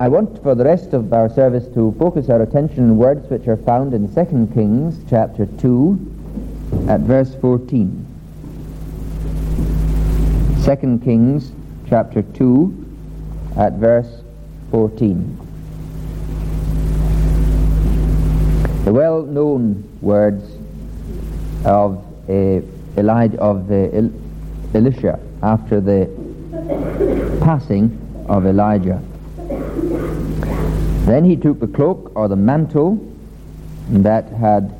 I want for the rest of our service to focus our attention on words which are found in 2 Kings chapter 2 at verse 14. 2 Kings chapter 2 at verse 14. The well-known words of uh, Elijah of uh, Elisha after the passing of Elijah. Then he took the cloak or the mantle that had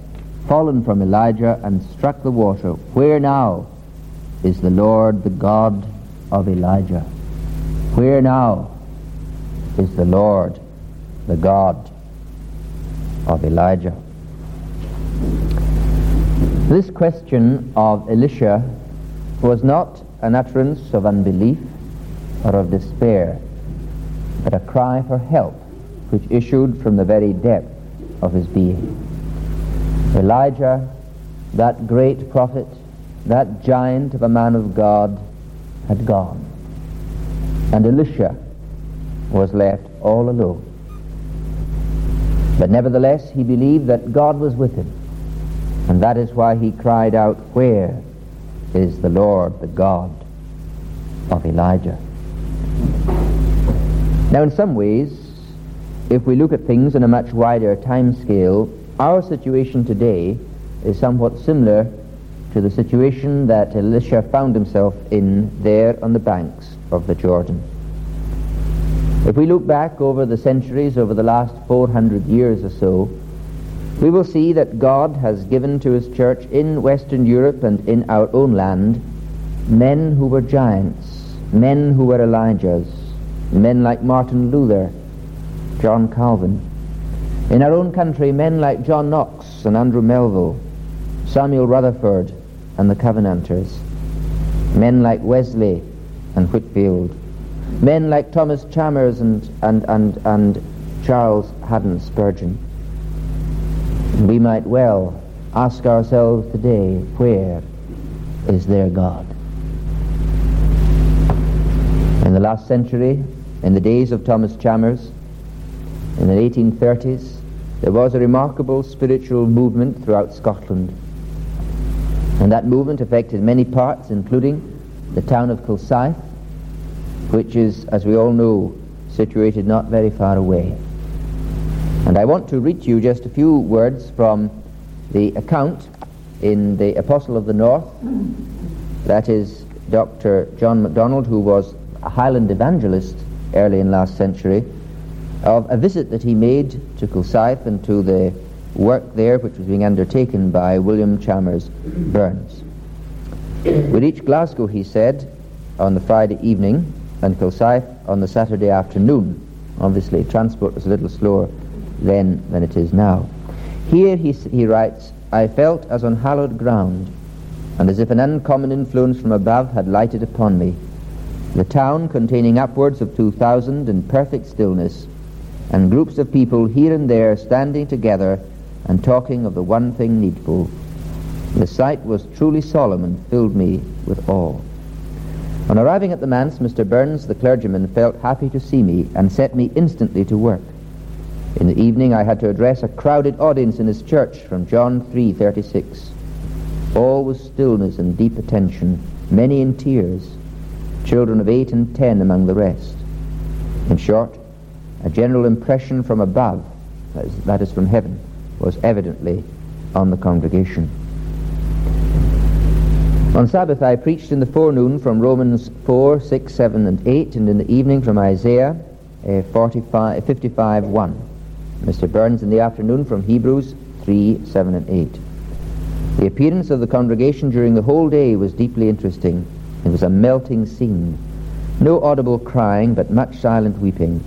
fallen from Elijah and struck the water. Where now is the Lord, the God of Elijah? Where now is the Lord, the God of Elijah? This question of Elisha was not an utterance of unbelief or of despair, but a cry for help which issued from the very depth of his being. Elijah, that great prophet, that giant of a man of God, had gone. And Elisha was left all alone. But nevertheless, he believed that God was with him. And that is why he cried out, Where is the Lord, the God of Elijah? Now, in some ways, if we look at things in a much wider time scale, our situation today is somewhat similar to the situation that Elisha found himself in there on the banks of the Jordan. If we look back over the centuries, over the last 400 years or so, we will see that God has given to his church in Western Europe and in our own land men who were giants, men who were Elijahs, men like Martin Luther, John Calvin. In our own country, men like John Knox and Andrew Melville, Samuel Rutherford and the Covenanters, men like Wesley and Whitefield, men like Thomas Chalmers and, and, and, and Charles Haddon Spurgeon. We might well ask ourselves today, where is their God? In the last century, in the days of Thomas Chalmers, in the 1830s, there was a remarkable spiritual movement throughout Scotland. And that movement affected many parts, including the town of Kilsyth, which is, as we all know, situated not very far away. And I want to read to you just a few words from the account in the Apostle of the North. That is Dr. John MacDonald, who was a Highland evangelist early in last century, of a visit that he made to Kilsyth and to the work there which was being undertaken by William Chalmers Burns. We reached Glasgow, he said, on the Friday evening and Kilsyth on the Saturday afternoon. Obviously, transport was a little slower then than it is now. Here he, he writes, I felt as on hallowed ground, and as if an uncommon influence from above had lighted upon me. The town, containing upwards of 2,000 in perfect stillness, and groups of people here and there standing together and talking of the one thing needful. The sight was truly solemn and filled me with awe. On arriving at the manse, Mr. Burns, the clergyman, felt happy to see me and set me instantly to work. In the evening I had to address a crowded audience in his church from John 3.36. All was stillness and deep attention, many in tears, children of eight and ten among the rest. In short, a general impression from above, that is, that is from heaven, was evidently on the congregation. On Sabbath I preached in the forenoon from Romans 4, 6, 7, and 8, and in the evening from Isaiah uh, 45, 55, 1. Mr. Burns in the afternoon from Hebrews 3, 7, and 8. The appearance of the congregation during the whole day was deeply interesting. It was a melting scene. No audible crying, but much silent weeping.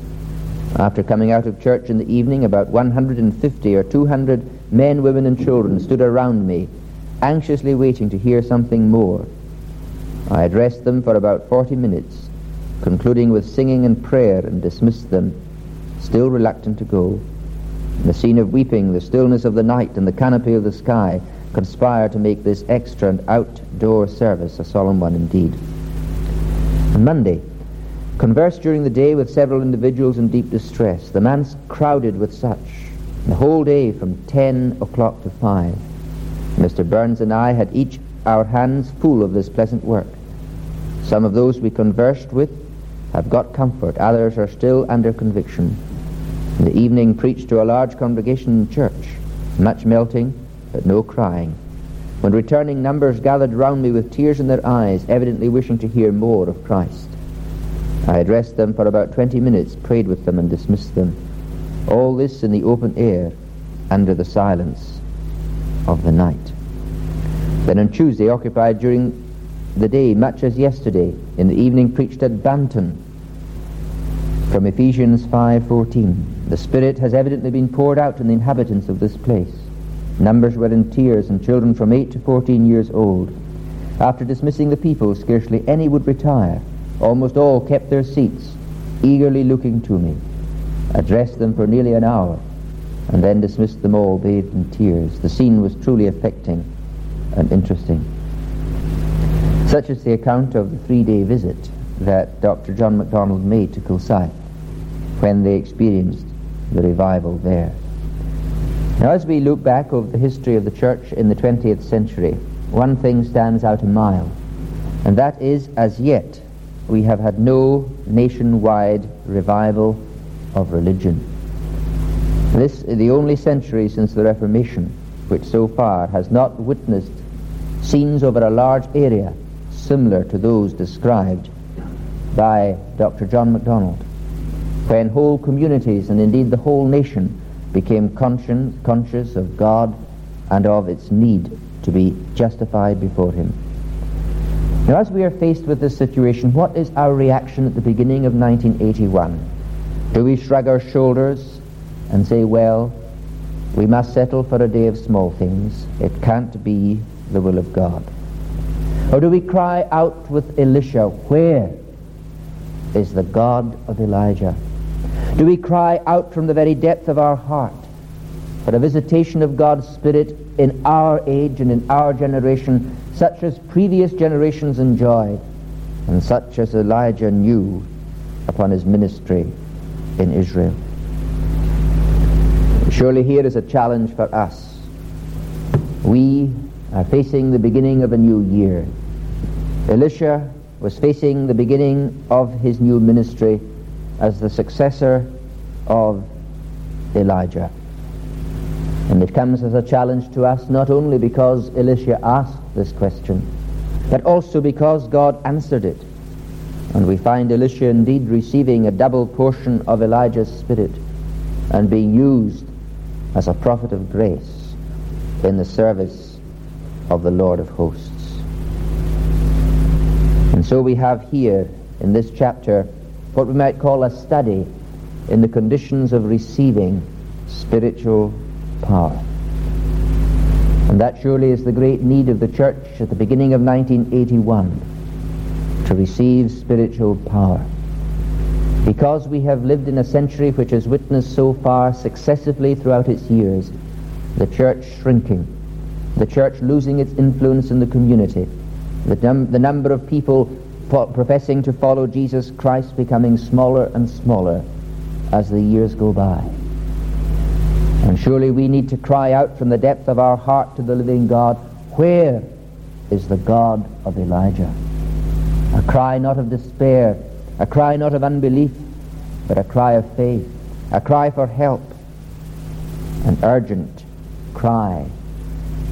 After coming out of church in the evening, about 150 or 200 men, women, and children stood around me, anxiously waiting to hear something more. I addressed them for about 40 minutes, concluding with singing and prayer, and dismissed them, still reluctant to go. The scene of weeping, the stillness of the night, and the canopy of the sky conspire to make this extra and outdoor service a solemn one indeed. On Monday, Conversed during the day with several individuals in deep distress. The manse crowded with such. The whole day from 10 o'clock to 5. Mr. Burns and I had each our hands full of this pleasant work. Some of those we conversed with have got comfort, others are still under conviction. In the evening preached to a large congregation in church, much melting, but no crying. When returning, numbers gathered round me with tears in their eyes, evidently wishing to hear more of Christ. I addressed them for about 20 minutes, prayed with them, and dismissed them. All this in the open air, under the silence of the night. Then on Tuesday, occupied during the day, much as yesterday, in the evening preached at Banton from Ephesians 5.14. The Spirit has evidently been poured out on the inhabitants of this place. Numbers were in tears, and children from 8 to 14 years old. After dismissing the people, scarcely any would retire. Almost all kept their seats, eagerly looking to me. Addressed them for nearly an hour, and then dismissed them all bathed in tears. The scene was truly affecting and interesting. Such is the account of the three-day visit that Dr. John MacDonald made to Kilsyth when they experienced the revival there. Now, as we look back over the history of the church in the 20th century, one thing stands out a mile, and that is, as yet, we have had no nationwide revival of religion. This is the only century since the Reformation which so far has not witnessed scenes over a large area similar to those described by Dr. John MacDonald, when whole communities and indeed the whole nation became conscious, conscious of God and of its need to be justified before Him. Now, as we are faced with this situation, what is our reaction at the beginning of 1981? Do we shrug our shoulders and say, well, we must settle for a day of small things. It can't be the will of God. Or do we cry out with Elisha, where is the God of Elijah? Do we cry out from the very depth of our heart for a visitation of God's Spirit in our age and in our generation, such as previous generations enjoyed, and such as Elijah knew upon his ministry in Israel? Surely here is a challenge for us. We are facing the beginning of a new year. Elisha was facing the beginning of his new ministry as the successor of Elijah. And it comes as a challenge to us not only because Elisha asked this question, but also because God answered it. And we find Elisha indeed receiving a double portion of Elijah's spirit and being used as a prophet of grace in the service of the Lord of hosts. And so we have here in this chapter what we might call a study in the conditions of receiving spiritual power. And that surely is the great need of the church at the beginning of 1981 to receive spiritual power. Because we have lived in a century which has witnessed so far successively throughout its years the church shrinking, the church losing its influence in the community, the, num- the number of people fo- professing to follow Jesus Christ becoming smaller and smaller as the years go by. And surely we need to cry out from the depth of our heart to the living God, where is the God of Elijah? A cry not of despair, a cry not of unbelief, but a cry of faith, a cry for help, an urgent cry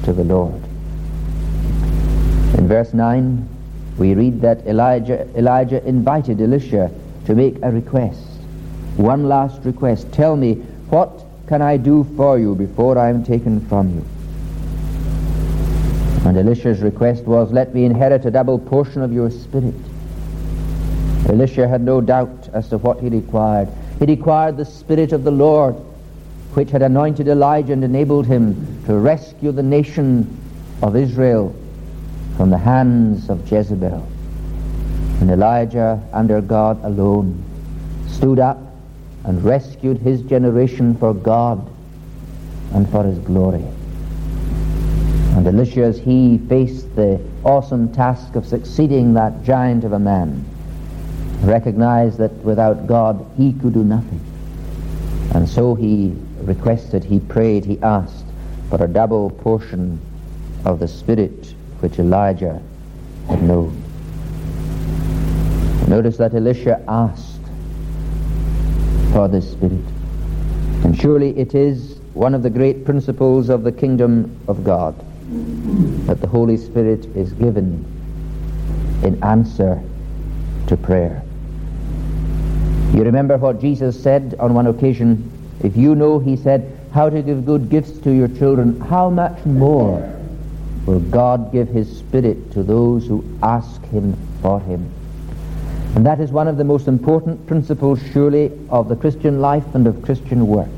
to the Lord. In verse 9, we read that Elijah, Elijah invited Elisha to make a request. One last request. Tell me, what can I do for you before I am taken from you? And Elisha's request was, Let me inherit a double portion of your spirit. Elisha had no doubt as to what he required. He required the Spirit of the Lord, which had anointed Elijah and enabled him to rescue the nation of Israel from the hands of Jezebel. And Elijah, under God alone, stood up and rescued his generation for God and for his glory. And Elisha, as he faced the awesome task of succeeding that giant of a man, recognized that without God he could do nothing. And so he requested, he prayed, he asked for a double portion of the Spirit which Elijah had known. Notice that Elisha asked for the Spirit. And surely it is one of the great principles of the kingdom of God that the Holy Spirit is given in answer to prayer. You remember what Jesus said on one occasion? If you know, he said, how to give good gifts to your children, how much more will God give his Spirit to those who ask him for him? And that is one of the most important principles, surely, of the Christian life and of Christian work.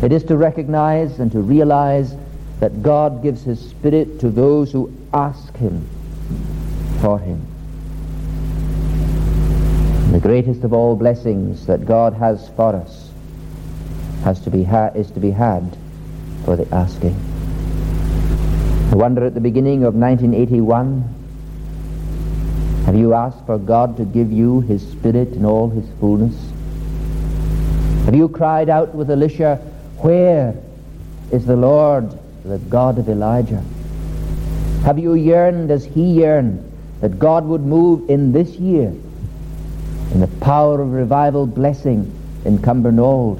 It is to recognize and to realize that God gives His Spirit to those who ask Him for Him. The greatest of all blessings that God has for us has to be ha- is to be had for the asking. I wonder at the beginning of 1981, have you asked for God to give you His Spirit in all His fullness? Have you cried out with Elisha, Where is the Lord, the God of Elijah? Have you yearned as he yearned that God would move in this year in the power of revival blessing in Cumbernauld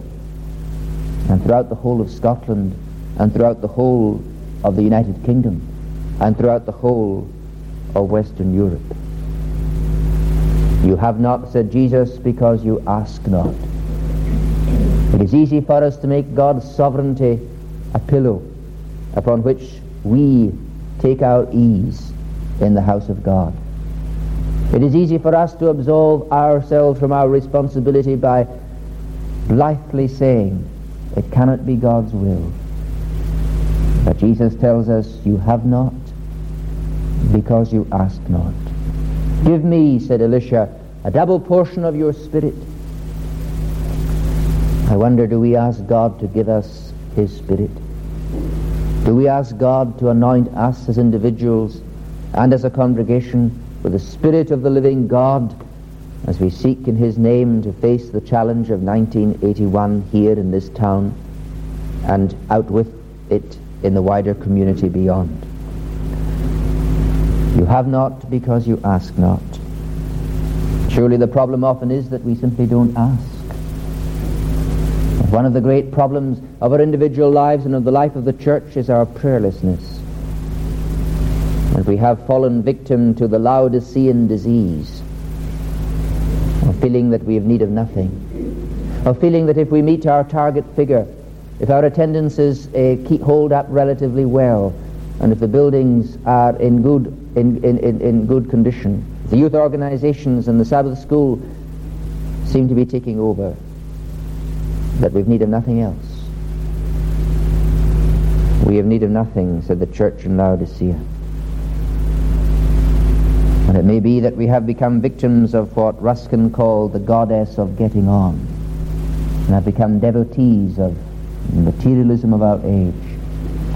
and throughout the whole of Scotland and throughout the whole of the United Kingdom and throughout the whole of Western Europe? You have not, said Jesus, because you ask not. It is easy for us to make God's sovereignty a pillow upon which we take our ease in the house of God. It is easy for us to absolve ourselves from our responsibility by blithely saying, it cannot be God's will. But Jesus tells us, you have not because you ask not. Give me, said Elisha, a double portion of your spirit. I wonder, do we ask God to give us his spirit? Do we ask God to anoint us as individuals and as a congregation with the spirit of the living God as we seek in his name to face the challenge of 1981 here in this town and out with it in the wider community beyond? You have not because you ask not. Surely the problem often is that we simply don't ask. One of the great problems of our individual lives and of the life of the church is our prayerlessness. And we have fallen victim to the Laodicean disease of feeling that we have need of nothing, of feeling that if we meet our target figure, if our attendances uh, keep, hold up relatively well, and if the buildings are in good, in, in, in, in good condition, the youth organizations and the Sabbath school seem to be taking over. That we've need of nothing else. We have need of nothing, said the church in Laodicea. And it may be that we have become victims of what Ruskin called the goddess of getting on, and have become devotees of the materialism of our age.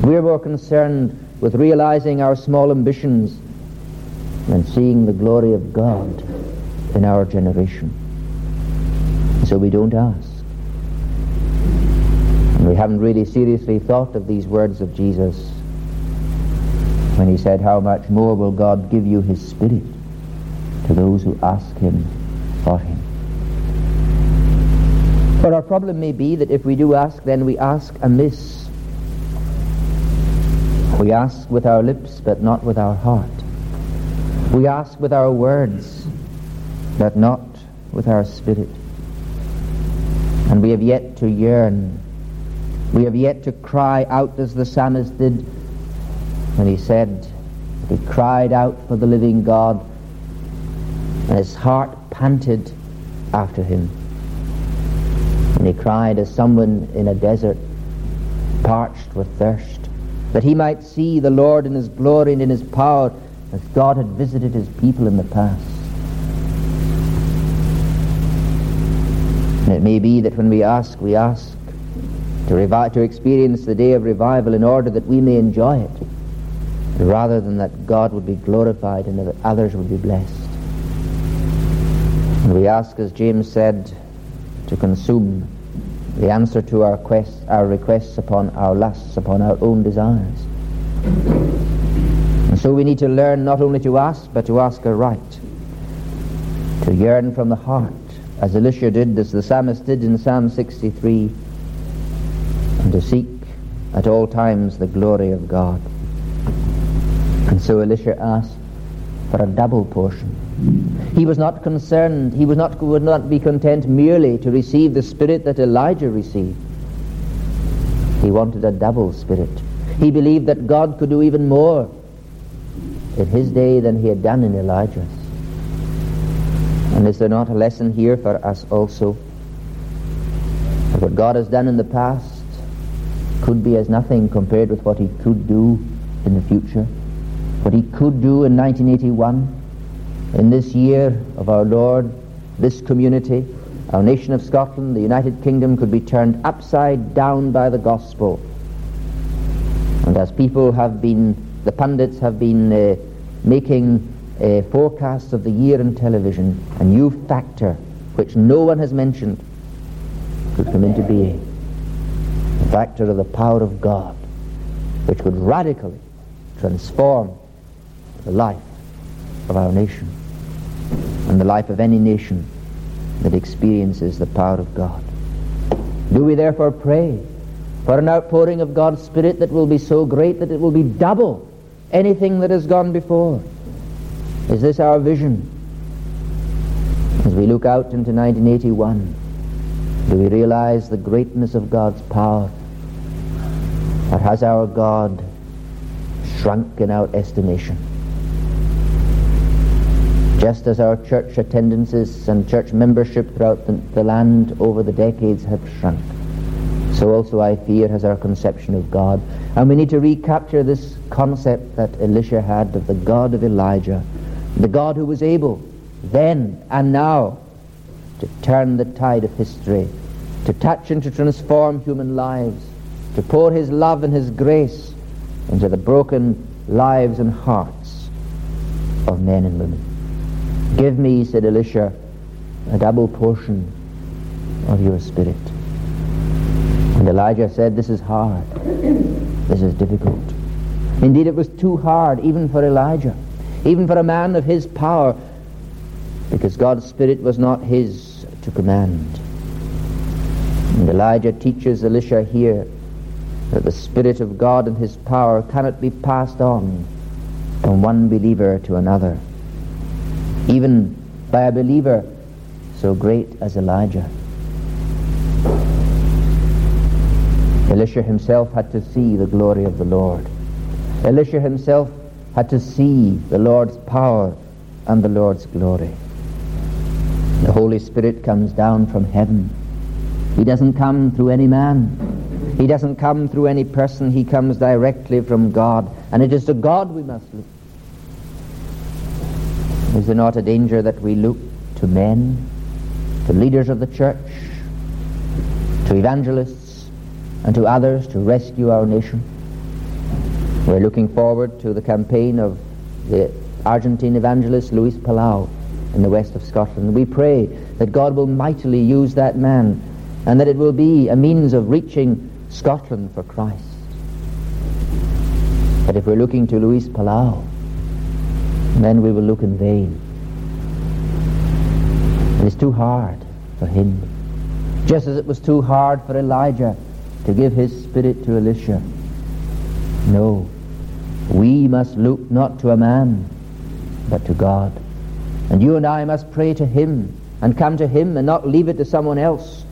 We're more concerned with realizing our small ambitions and seeing the glory of God in our generation. So we don't ask. And we haven't really seriously thought of these words of Jesus when he said, How much more will God give you his Spirit to those who ask him for him? But our problem may be that if we do ask, then we ask amiss. We ask with our lips, but not with our heart. We ask with our words, but not with our spirit. And we have yet to yearn. We have yet to cry out as the psalmist did when he said, that he cried out for the living God, and his heart panted after him. And he cried as someone in a desert, parched with thirst, that he might see the Lord in his glory and in his power as God had visited his people in the past. And it may be that when we ask, we ask to, revi- to experience the day of revival in order that we may enjoy it, rather than that God would be glorified and that others would be blessed. And we ask, as James said, to consume the answer to our, quest, our requests upon our lusts, upon our own desires. So we need to learn not only to ask, but to ask aright, to yearn from the heart, as Elisha did, as the psalmist did in Psalm 63, and to seek at all times the glory of God. And so Elisha asked for a double portion. He was not concerned, he was not, would not be content merely to receive the spirit that Elijah received. He wanted a double spirit. He believed that God could do even more in his day than he had done in Elijah's. And is there not a lesson here for us also? That what God has done in the past could be as nothing compared with what he could do in the future. What he could do in 1981 in this year of our Lord, this community, our nation of Scotland, the United Kingdom could be turned upside down by the gospel. And as people have been, the pundits have been uh, making uh, forecasts of the year in television, a new factor which no one has mentioned could come into being. The factor of the power of God, which would radically transform the life of our nation and the life of any nation that experiences the power of God. Do we therefore pray for an outpouring of God's Spirit that will be so great that it will be double anything that has gone before? Is this our vision? As we look out into 1981, do we realize the greatness of God's power? Or has our God shrunk in our estimation? Just as our church attendances and church membership throughout the, the land over the decades have shrunk, so also I fear has our conception of God. And we need to recapture this concept that Elisha had of the God of Elijah, the God who was able then and now to turn the tide of history, to touch and to transform human lives, to pour his love and his grace into the broken lives and hearts of men and women. Give me, said Elisha, a double portion of your spirit. And Elijah said, This is hard. This is difficult. Indeed, it was too hard, even for Elijah, even for a man of his power, because God's Spirit was not his to command. And Elijah teaches Elisha here that the Spirit of God and his power cannot be passed on from one believer to another even by a believer so great as Elijah. Elisha himself had to see the glory of the Lord. Elisha himself had to see the Lord's power and the Lord's glory. The Holy Spirit comes down from heaven. He doesn't come through any man. He doesn't come through any person. He comes directly from God. And it is to God we must look. Is there not a danger that we look to men, to leaders of the church, to evangelists, and to others to rescue our nation? We're looking forward to the campaign of the Argentine evangelist Luis Palau in the west of Scotland. We pray that God will mightily use that man and that it will be a means of reaching Scotland for Christ. But if we're looking to Luis Palau, then we will look in vain. It is too hard for him. Just as it was too hard for Elijah to give his spirit to Elisha. No, we must look not to a man, but to God. And you and I must pray to him and come to him and not leave it to someone else,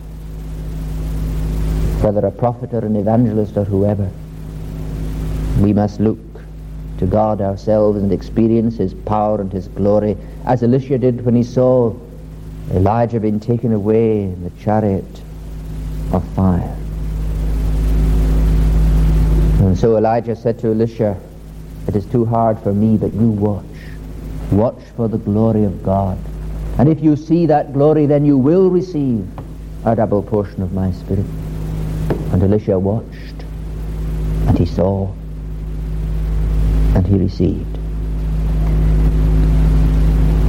whether a prophet or an evangelist or whoever. We must look to God ourselves and experience His power and His glory, as Elisha did when he saw Elijah being taken away in the chariot of fire. And so Elijah said to Elisha, It is too hard for me, but you watch. Watch for the glory of God. And if you see that glory, then you will receive a double portion of my spirit. And Elisha watched, and he saw, and he received.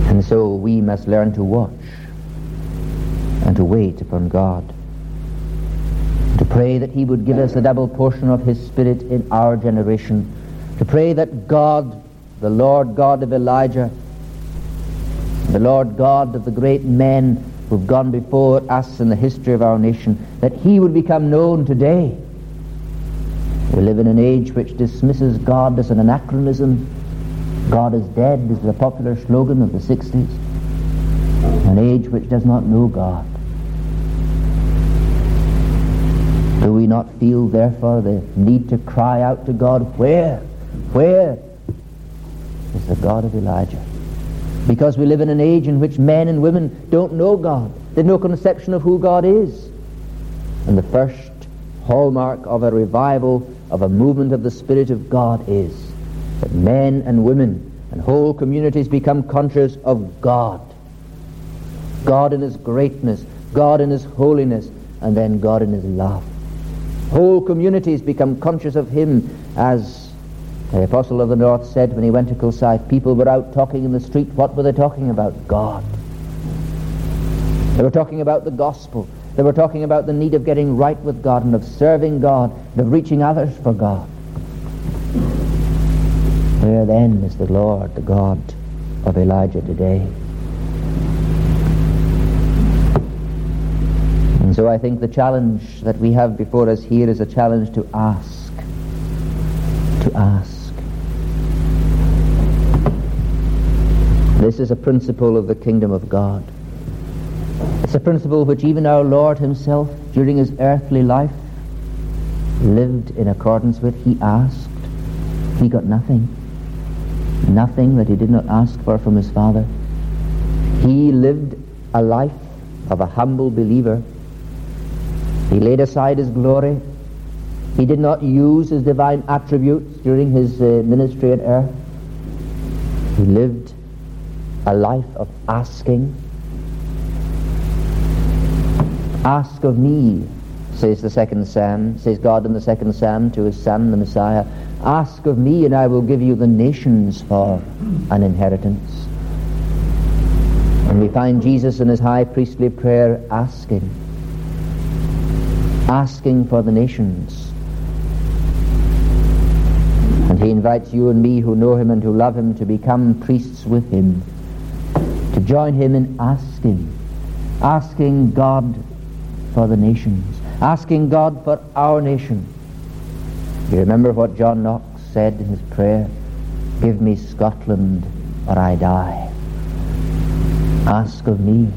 And so we must learn to watch and to wait upon God. Pray that He would give us a double portion of His Spirit in our generation. To pray that God, the Lord God of Elijah, the Lord God of the great men who've gone before us in the history of our nation, that He would become known today. We live in an age which dismisses God as an anachronism. God is dead is the popular slogan of the 60s. An age which does not know God. Do we not feel, therefore, the need to cry out to God, Where? Where is the God of Elijah? Because we live in an age in which men and women don't know God. They have no conception of who God is. And the first hallmark of a revival, of a movement of the Spirit of God is that men and women and whole communities become conscious of God. God in His greatness, God in His holiness, and then God in His love. Whole communities become conscious of Him as the Apostle of the North said when he went to Kilsyth, people were out talking in the street. What were they talking about? God. They were talking about the gospel. They were talking about the need of getting right with God and of serving God and of reaching others for God. Where then is the Lord, the God of Elijah today? And so I think the challenge that we have before us here is a challenge to ask. To ask. This is a principle of the kingdom of God. It's a principle which even our Lord himself, during his earthly life, lived in accordance with. He asked. He got nothing. Nothing that he did not ask for from his Father. He lived a life of a humble believer he laid aside his glory. He did not use his divine attributes during his uh, ministry on earth. He lived a life of asking. Ask of me, says the second psalm, says God in the second psalm to his son, the Messiah. Ask of me and I will give you the nations for an inheritance. And we find Jesus in his high priestly prayer asking asking for the nations. And he invites you and me who know him and who love him to become priests with him, to join him in asking, asking God for the nations, asking God for our nation. You remember what John Knox said in his prayer? Give me Scotland or I die. Ask of me,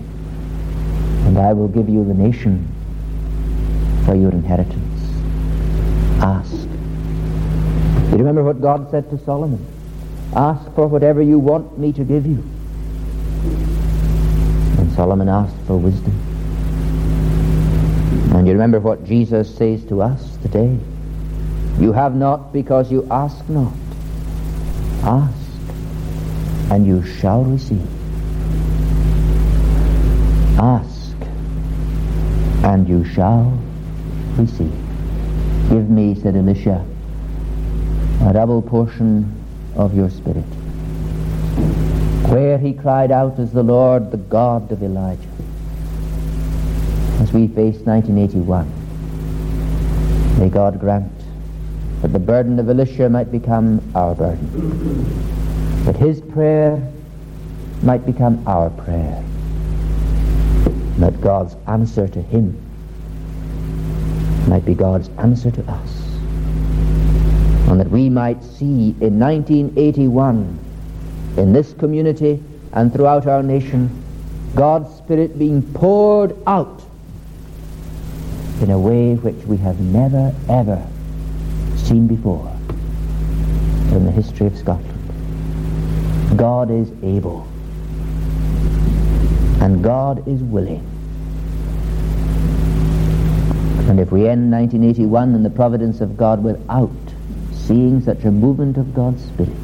and I will give you the nation for your inheritance. Ask. You remember what God said to Solomon? Ask for whatever you want me to give you. And Solomon asked for wisdom. And you remember what Jesus says to us today? You have not because you ask not. Ask, and you shall receive. Ask, and you shall receive. Give me, said Elisha, a double portion of your spirit. Where he cried out as the Lord, the God of Elijah. As we face 1981, may God grant that the burden of Elisha might become our burden. That his prayer might become our prayer. and That God's answer to him might be God's answer to us. And that we might see in 1981, in this community and throughout our nation, God's Spirit being poured out in a way which we have never, ever seen before in the history of Scotland. God is able. And God is willing. And if we end 1981 in the providence of God without seeing such a movement of God's Spirit,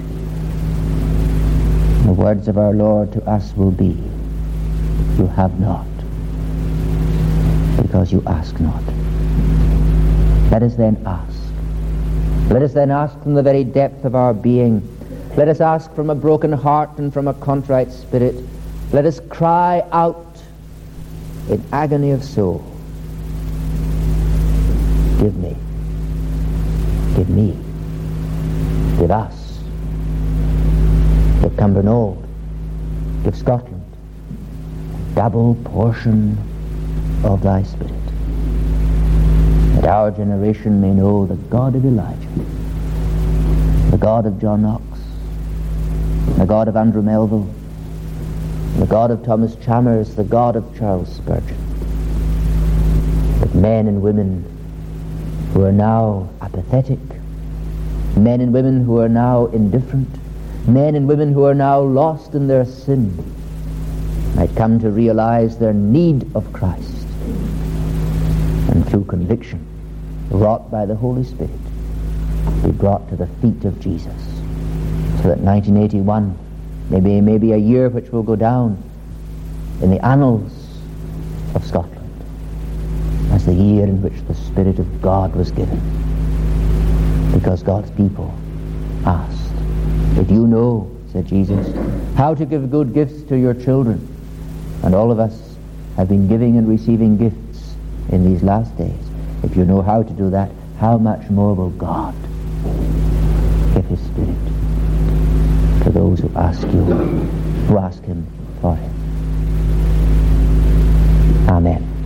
the words of our Lord to us will be, You have not, because you ask not. Let us then ask. Let us then ask from the very depth of our being. Let us ask from a broken heart and from a contrite spirit. Let us cry out in agony of soul, give me, give me, give us, give Cumbernauld, give Scotland, double portion of thy Spirit, that our generation may know the God of Elijah, the God of John Knox, the God of Andrew Melville, the God of Thomas Chalmers, the God of Charles Spurgeon. That men and women who are now apathetic, men and women who are now indifferent, men and women who are now lost in their sin, might come to realize their need of Christ. And through conviction wrought by the Holy Spirit be brought to the feet of Jesus. So that 1981 maybe maybe a year which will go down in the annals of Scotland as the year in which the Spirit of God was given because God's people asked if you know said Jesus how to give good gifts to your children and all of us have been giving and receiving gifts in these last days if you know how to do that how much more will God give his Spirit to those who ask you, who ask him for it. Amen.